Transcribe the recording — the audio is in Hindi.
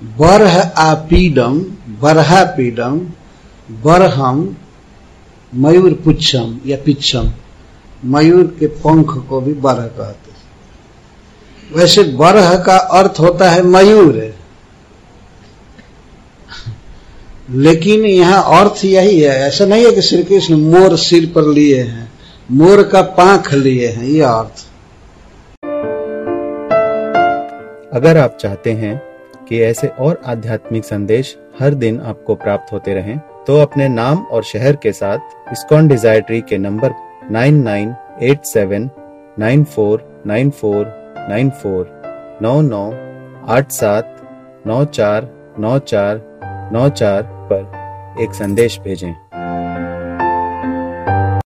बरह आपीडम बरहा पीडम बरहम मयूर पुच्छम या पिच्छम मयूर के पंख को भी बरह कहते हैं। वैसे बरह का अर्थ होता है मयूर लेकिन यहाँ अर्थ यही है, ऐसा नहीं है कि श्री कृष्ण मोर सिर पर लिए हैं, मोर का पांख लिए हैं यह अर्थ। अगर आप चाहते हैं कि ऐसे और आध्यात्मिक संदेश हर दिन आपको प्राप्त होते रहें, तो अपने नाम और शहर के साथ इस्कॉन डिजायट्री के नंबर 9987949494 नौ नौ आठ सात नौ चार नौ चार नौ चार पर एक संदेश भेजें।